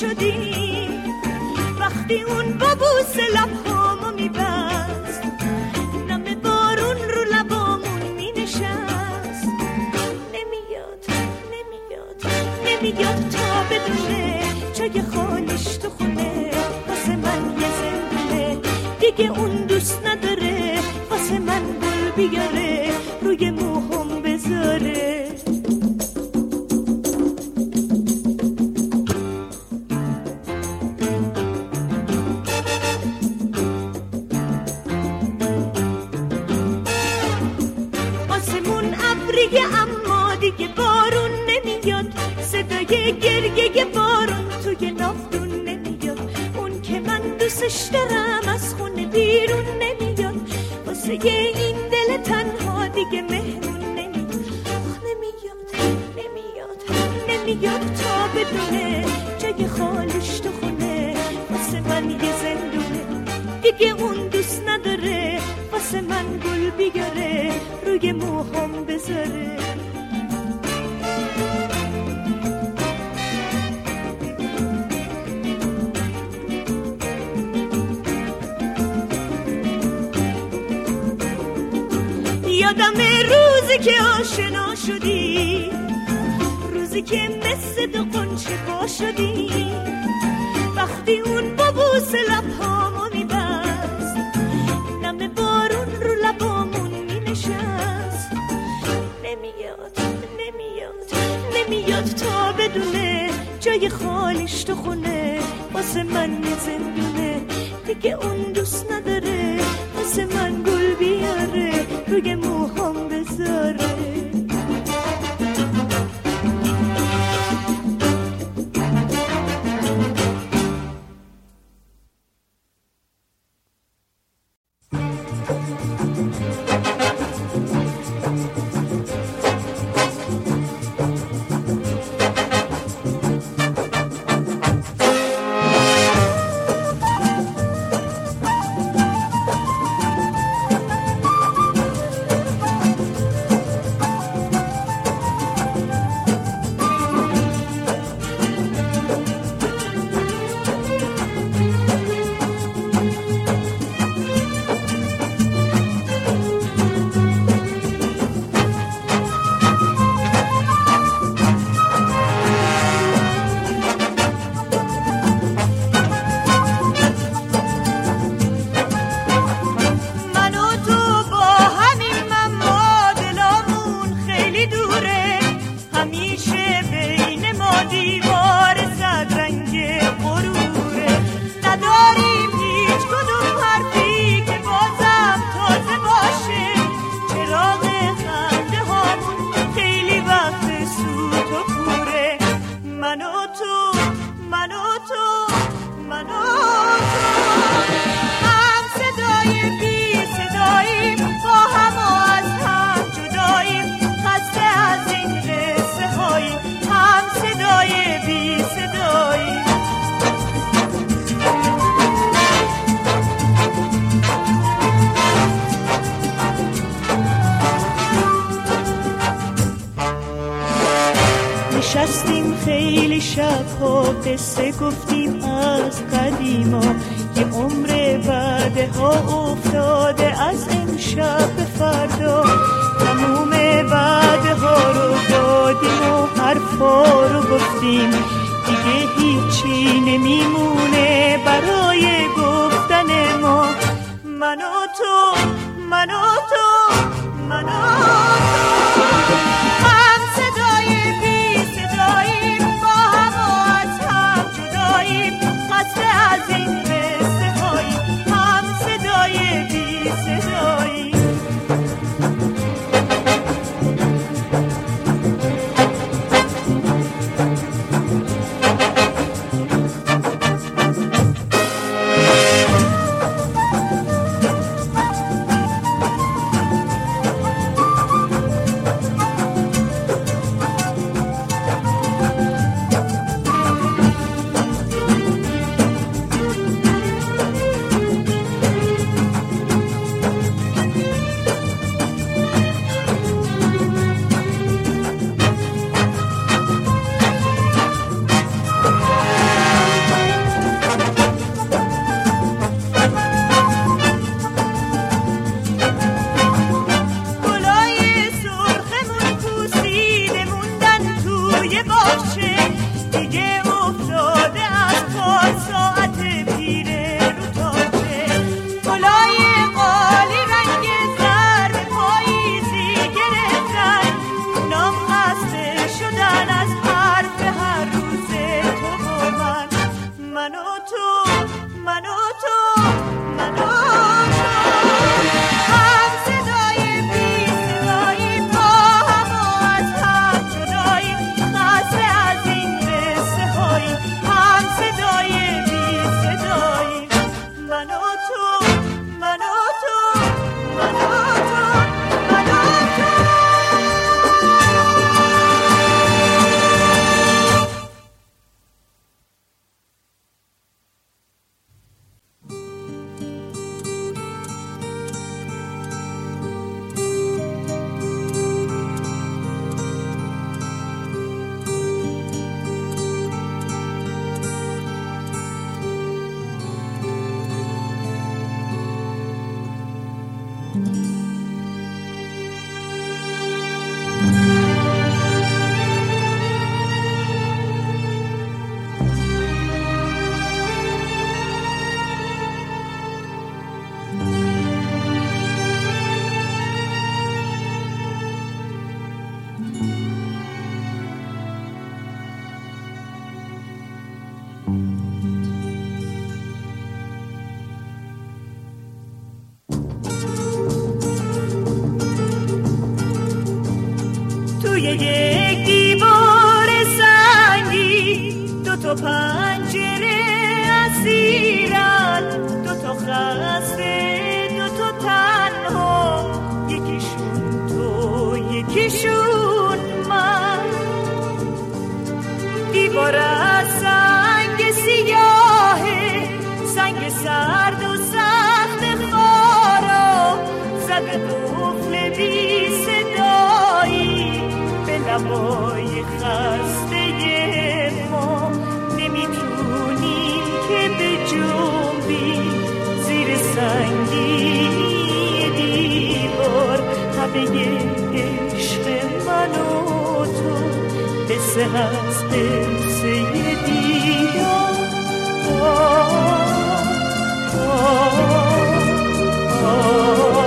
شدی. وقتی اون با بوس روزی که آشنا شدی روزی که مثل دو قنچه با شدی. وقتی اون با بوس لبهامو میبست نم بارون رو لبامون مینشست. نمیاد نمیاد نمیاد تا بدونه جای خالیش تو خونه واسه من یه زندونه. دیگه اون دوست نداره. دیوار از سنگ سیاهه سنگ سرد و سخت خارا. بی صدایی به خسته ما. نمی‌تونیم که به جنبی زیر سنگی دیوار. همه عشق من و تو قصه هست oh, oh, oh, oh.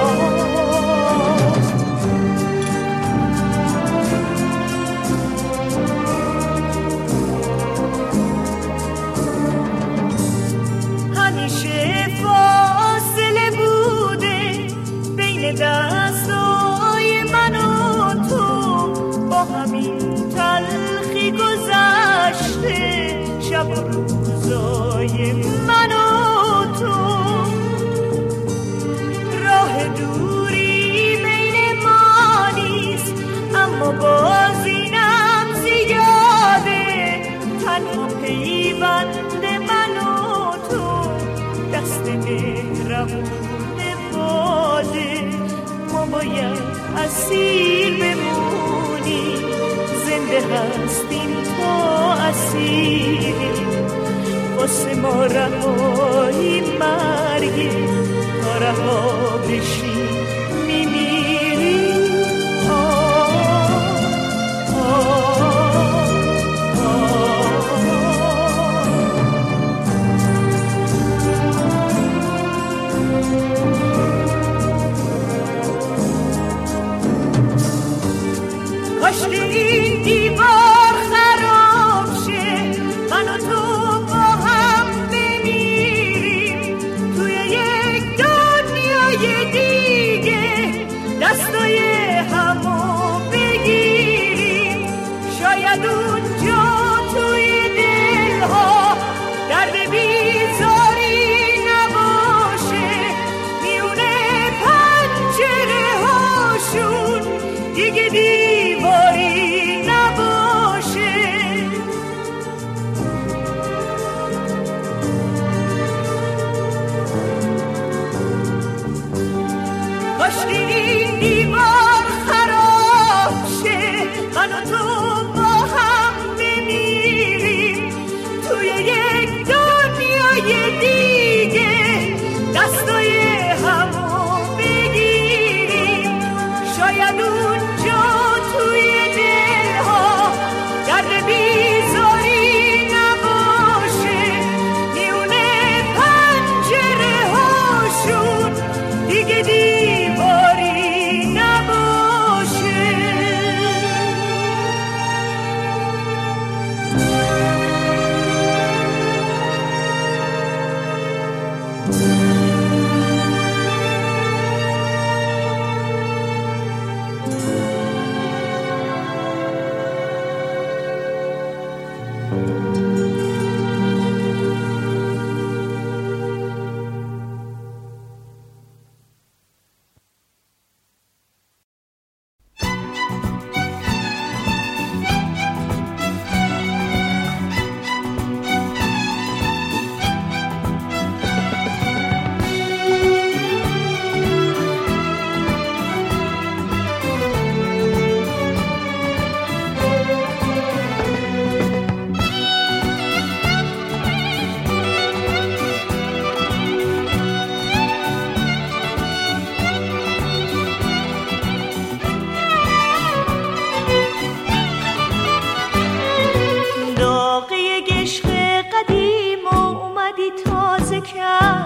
مهربون باده ما باید اسیر بمونی زنده هستیم تا اسیری واسه ما رهایی مرگی تا رها بشی di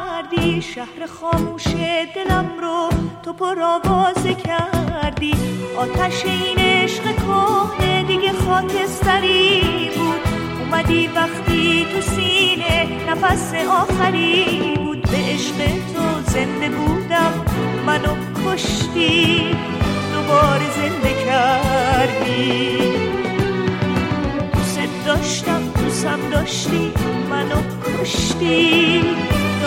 کردی؟ شهر خاموش دلم رو تو پرآوازه کردی. آتش این عشق کهنه دیگه خاکستری بود. اومدی وقتی تو سینه نفس آخری بود. به عشق تو زنده بودم منو کشتی. دو دوباره زنده کردی. دوست داشتم دوستم داشتی منو کشتی.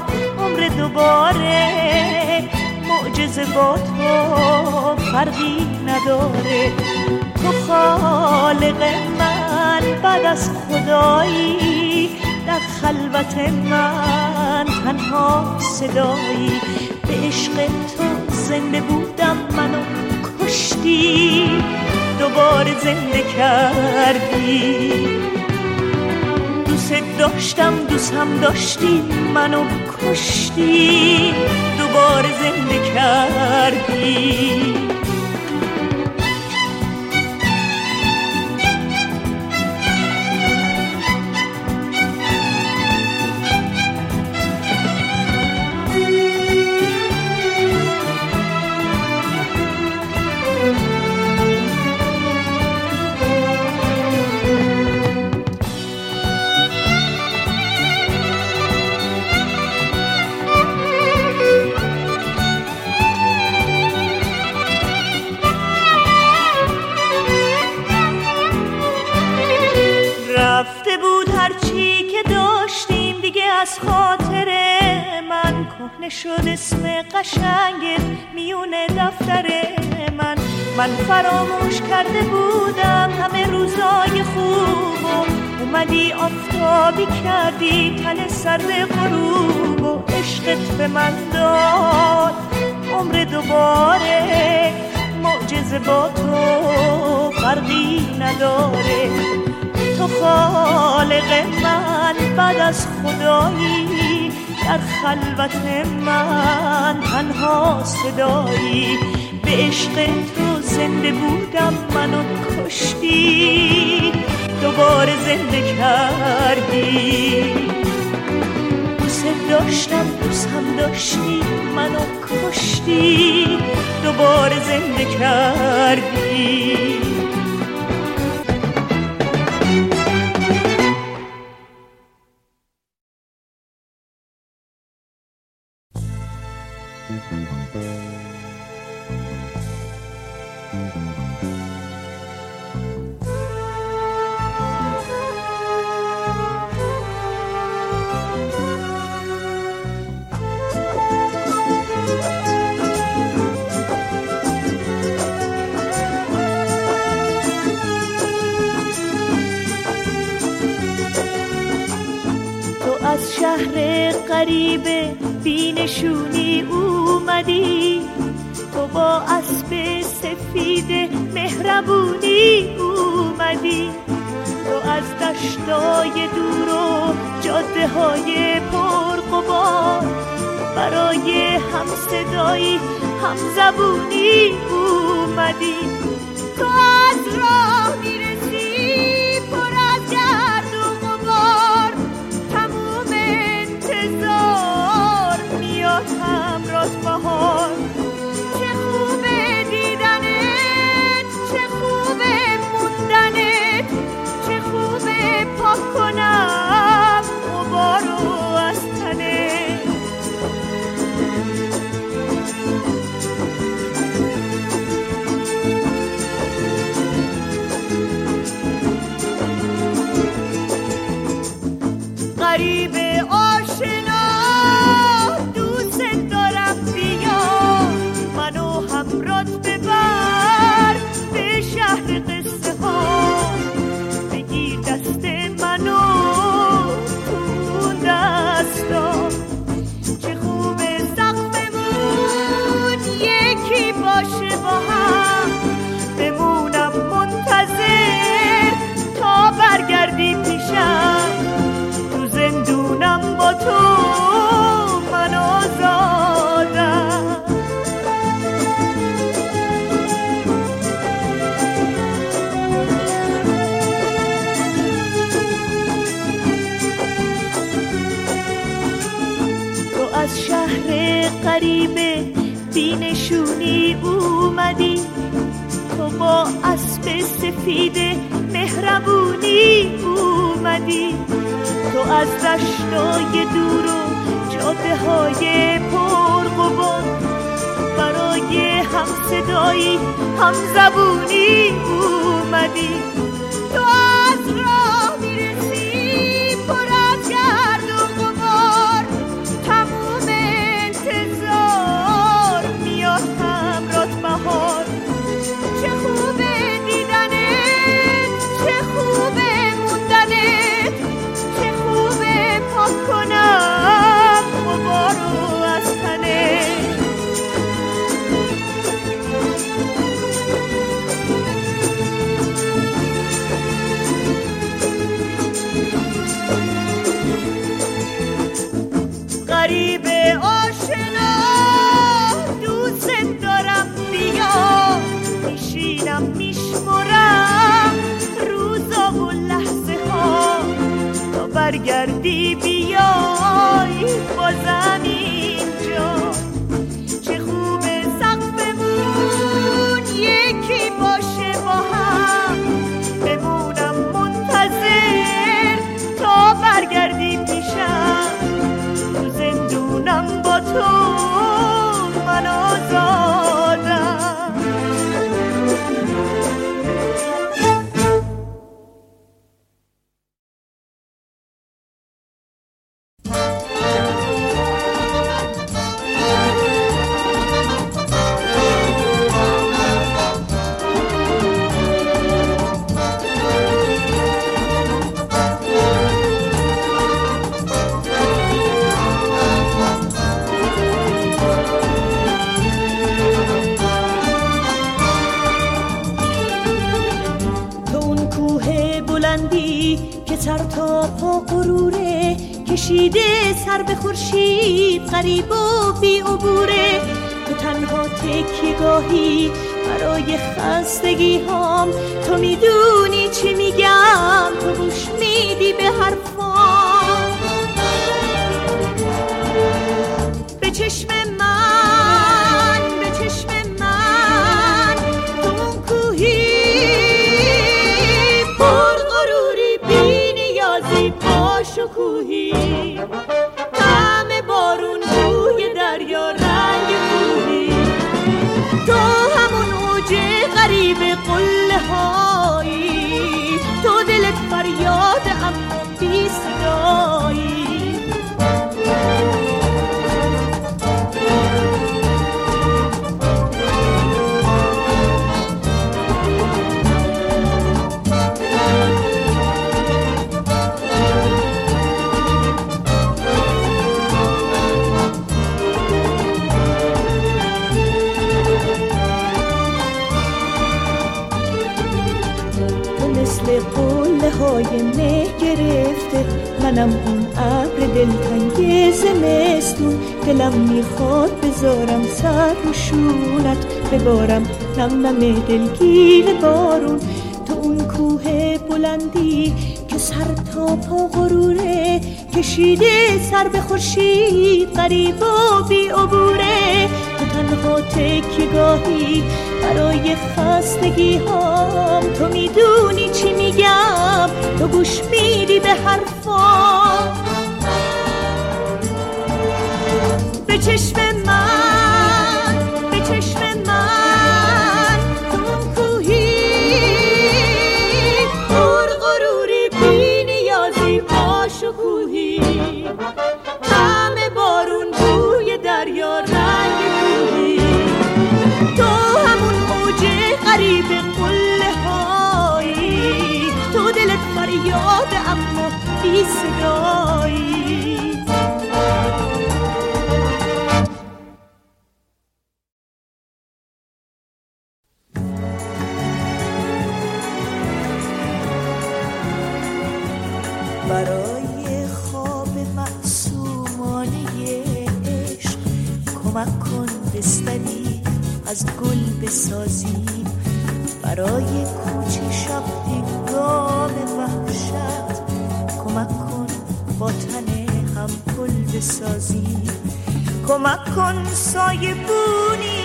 داد عمر دوباره. معجزه با تو فرقی نداره. تو خالق من بعد از خدایی در خلوت من تنها صدایی. به عشق تو زنده بودم منو کشتی. دوباره زنده کردی. داشتم دوست هم داشتی منو کشتی دوباره زنده کردی. شد اسم قشنگت میون دفتر من. من فراموش کرده بودم همه روزای خوب و اومدی آفتابی کردی تن سرد غروب و عشقت به من داد. عمر دوباره معجزه با تو فرقی نداره. تو خالق من بعد از خدایی در خلوت من تنها صدایی. به عشق تو زنده بودم منو کشتی. دوباره زنده کردی. دوست داشتم دوست هم داشتی منو کشتی. دوباره زنده کردی. با اسب سفید مهربونی اومدی. تو از دشتای دور و جاده های پرقبار برای هم صدایی هم زبونی اومدی. تو از راه جاده های پرقبان برای هم صدایی هم زبونی اومدی. برگردی بیای بازم و بی عبوره. تو تنها تکیگاهی برای خستگی هام تو می‌دونی چی میگم تو گوش میدی به حرفام دلتنگ زمستون دلم می‌خواد بذارم سر رو شونت ببارم نم نم دلگیر بارون. تو اون کوه بلندی که سر تا پا غروره کشیده سر به خورشید غریب و بی عبوره. تو تنها تکیگاهی برای خستگی هام تو می‌دونی چی میگم؟ تو گوش میدی به حرفام. برای خواب معصومانه عشق کمک کن بستری از گل بسازیم برای کوچه شب هنگام وحشت کمک کن با تن هم پل بسازیم کمک کن سایه بونی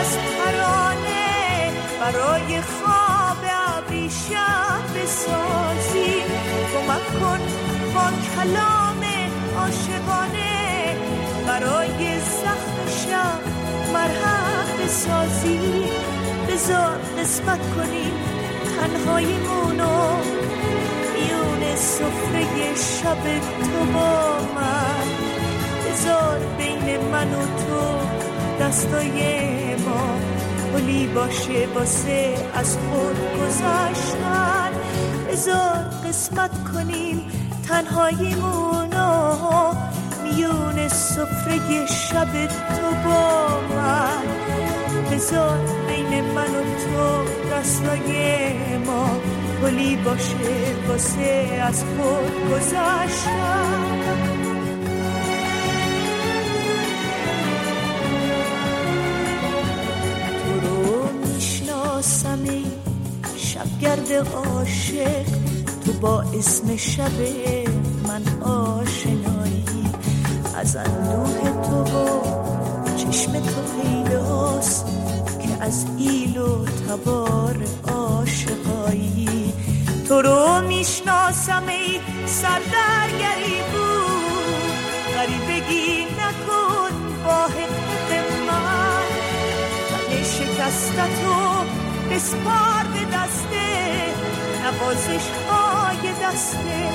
از ترانه برای خواب ابری شب بسازی کمک کن با کلام عاشقانه. برای زخم شب مرهم بسازی. بذار قسمت کنیم تنهاییمونو میون سفره شب تو با من. بذار بین من و تو دستای ما پلی باشه واسه از خود گذاشتن بذار قسمت کنیم تنهاییمونو میون سفره شب تو با من. بذار بین من و تو دستای ما پلی باشه واسه از خود گذاشتن شب شبگرد عاشق. تو با اسم شب من آشنایی. از اندوه تو و چشم تو پیداست که از ایل و تبار عاشقایی. تو رو می‌شناسم ای سردرگری بود. غریبگی نکن با حقوق من. تن شکستتو بسپار به دسته نوازش های دسته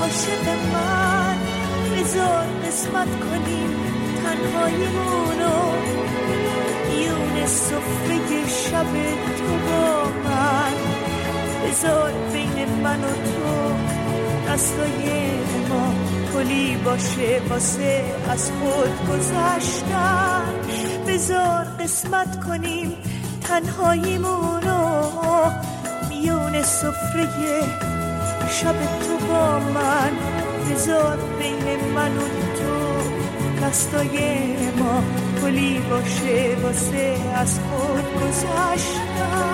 عاشق من بذار قسمت کنیم تنهاییمونو میون صفره شب تو با من. بذار بین من و تو دستای ما کلی باشه واسه از خود گذشتن. بذار قسمت کنیم تنهاییمونو میون سفره شب تو با من. بذار بین من و تو دستای ما کلی باشه واسه از خود گذشتن.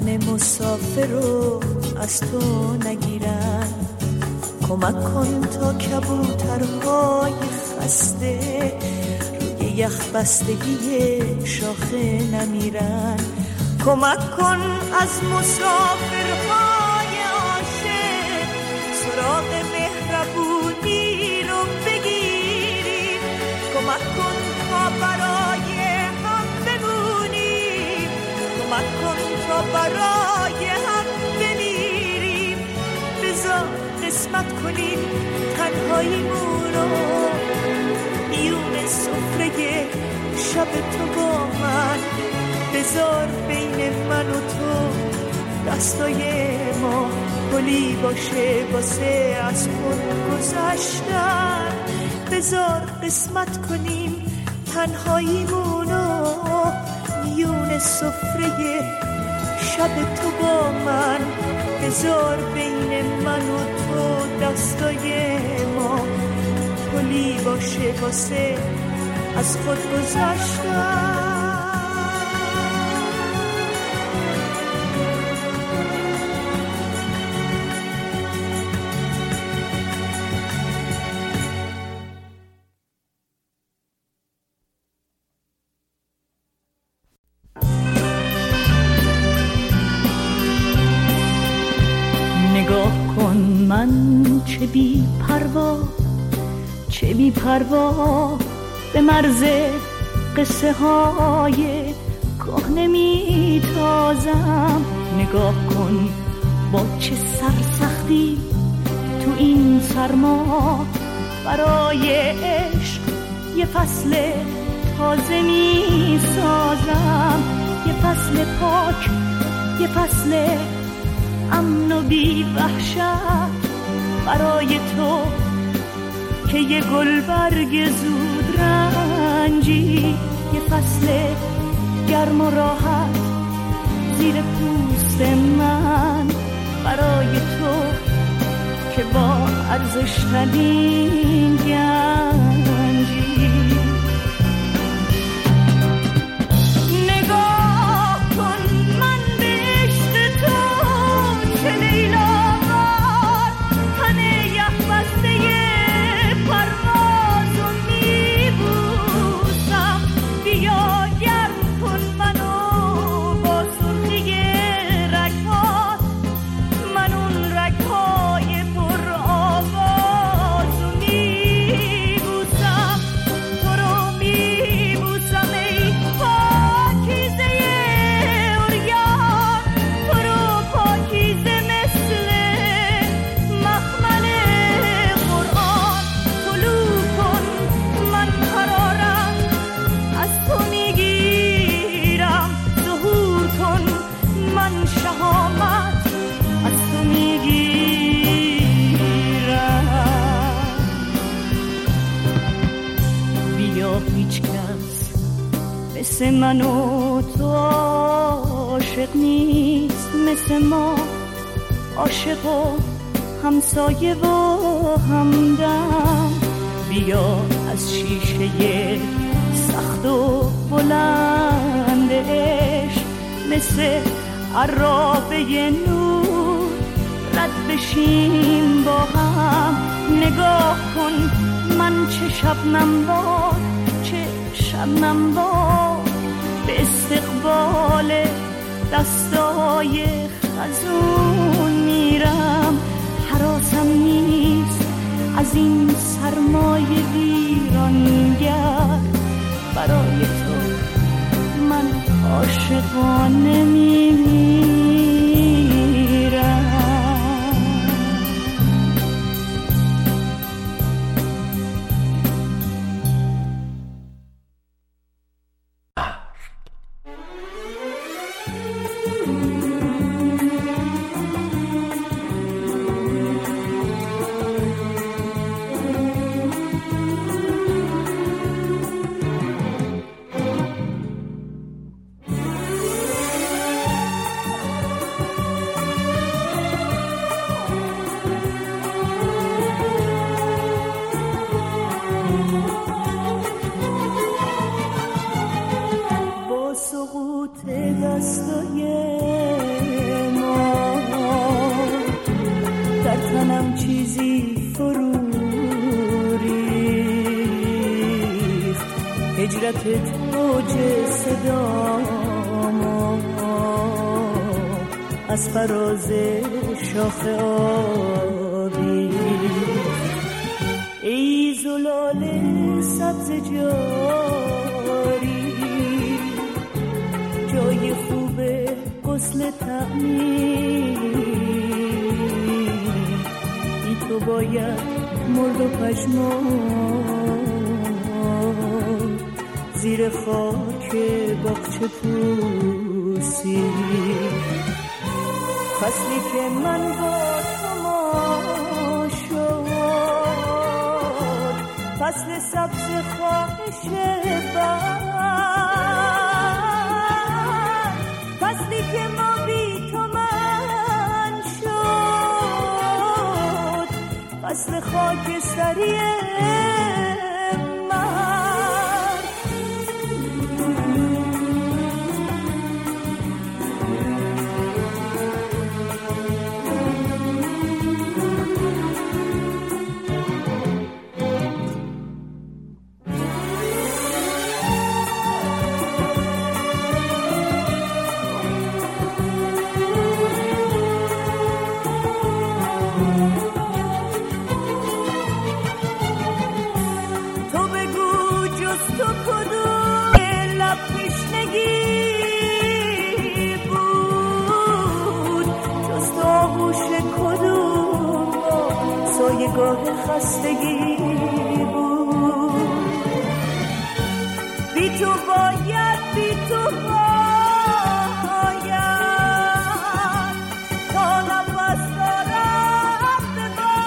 من مسافر رو از تو نگیرن کمک کن تا کبوترهای خسته یخ بستگی شاخه نمیرن. کمک کن از مسافرهای قسمت کنیم تنهاییمون رو میون سفره شب تو با من. بذار بین من و تو دستای ما پلی باشه واسه از خود گذشتن. بذار قسمت کنیم تنهاییمونو میون سفره شب تو با من. بذار بین من و تو دستای ما. پلی باشه واسه از خود گذاشتم پروا به مرز قصه های کهنه میتازم نگاه کن با چه سرسختی تو این سرما. برای عشق یه فصل تازه می سازم یه فصل پاک یه فصل امن و بی وحشت برای تو که یه گل برگ زود رنجی یه فصل گرم و راحت زیر پوست من برای تو که با ارزش ترین گنجی عرابه نور رد بشیم با هم. نگاه کن من چه شبنم باد چه شبنم باد. به استقبال دستای خزون میرم. حراسم نیست از این سرمایه ویرانگر. برای تو من عاشقانه میمیرم. فصلی که من با شما شد. فصل سبز خواهش بر فصلی که ما بی تو من شد. فصل خاک سریه خستگی بود. بی تو باید بی تو باید. تا نفس دارم ببارم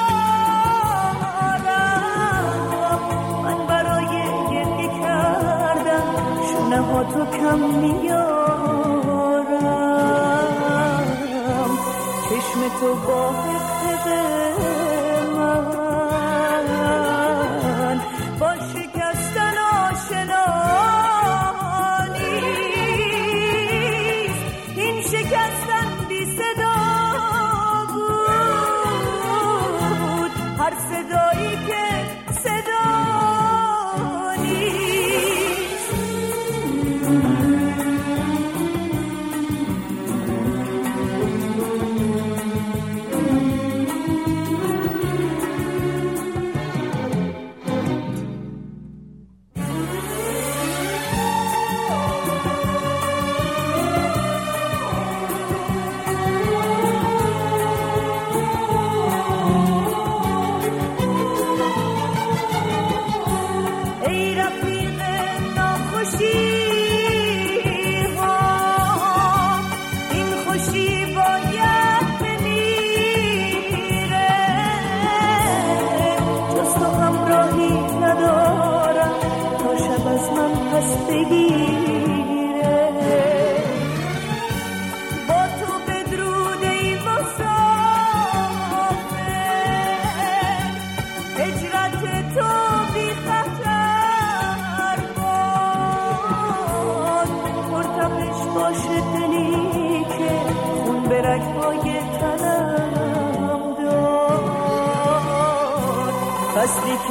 من برای گریه کردم. شونه ها تو کم میارم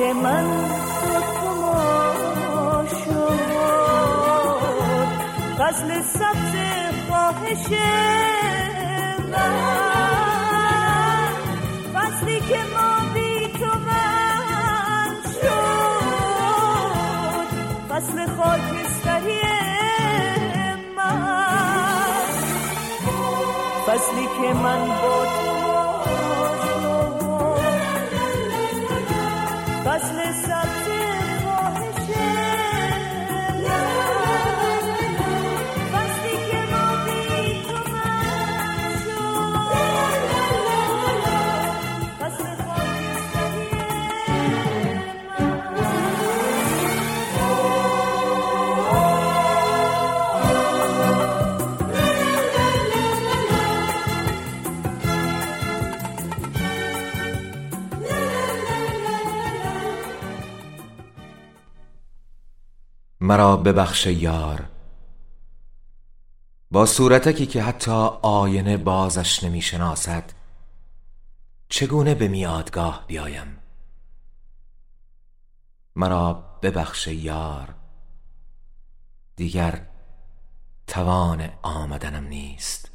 که من با شد فصل سبز خواهش من فصلی که ما بی تو من شد. فصل خاکستری فصلی که من با مرا ببخش یار. با صورتکی که حتی آینه بازش نمی شناسد چگونه به میادگاه بیایم؟ مرا ببخش یار. دیگر توان آمدنم نیست.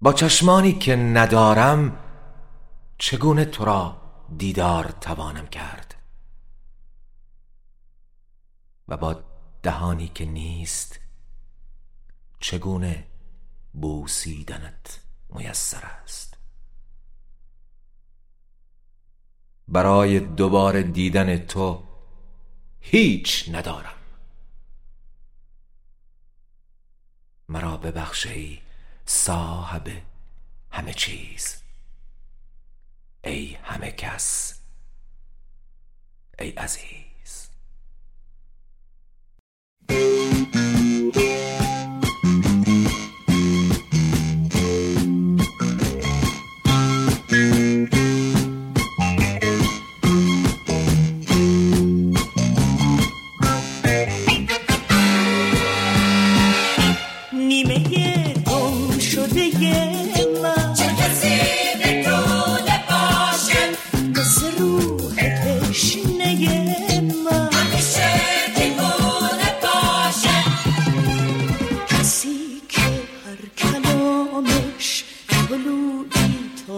با چشمانی که ندارم چگونه تو را دیدار توانم کرد؟ و با دهانی که نیست چگونه بوسیدنت میسر است؟ برای دوباره دیدن تو هیچ ندارم. مرا ببخشی صاحب همه چیز. ای همه کس. ای عزیز.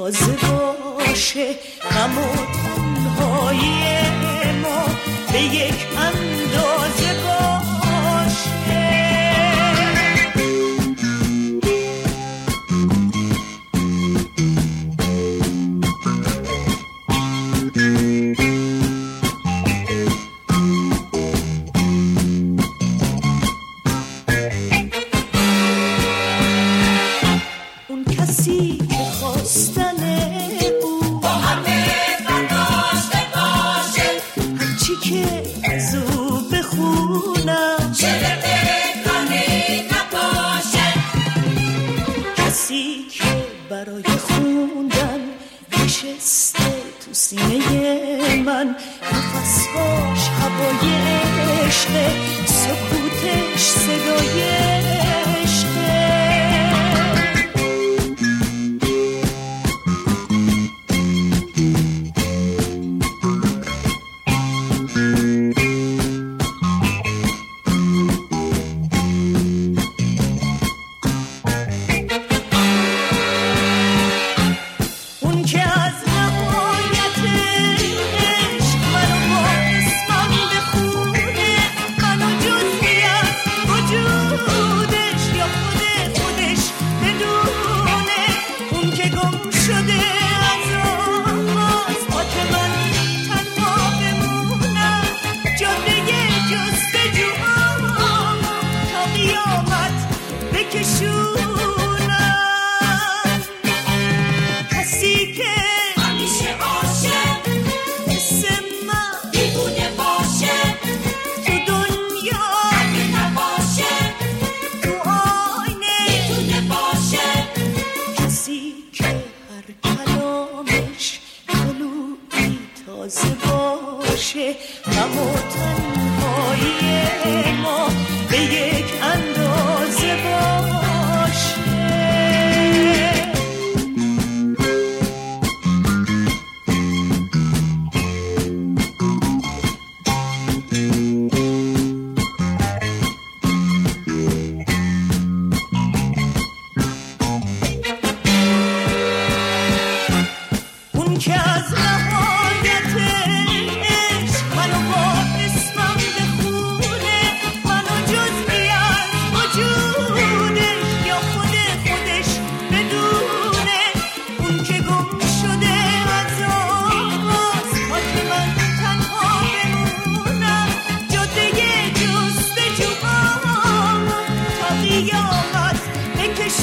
تازه باشه همون و ما به یک اندازه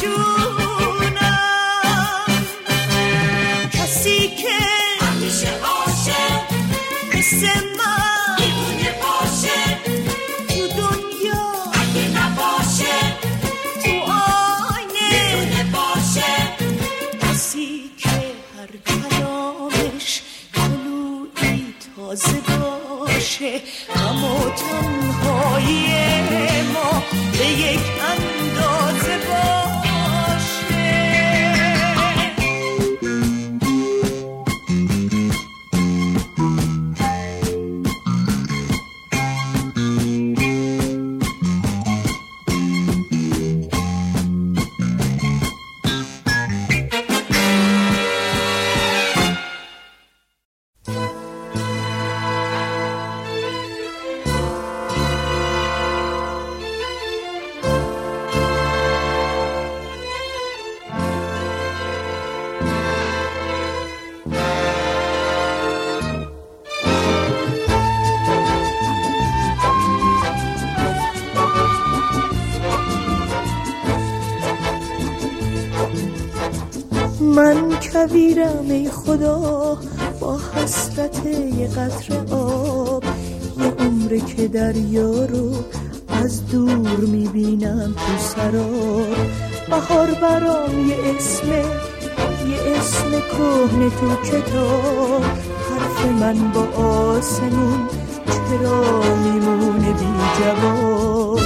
you. عمره که دریا رو از دور می‌بینم تو سراب. بهار برام یه اسم یه اسم کهنه تو کتاب. حرف من با آسمون چرا میمونه بی جواب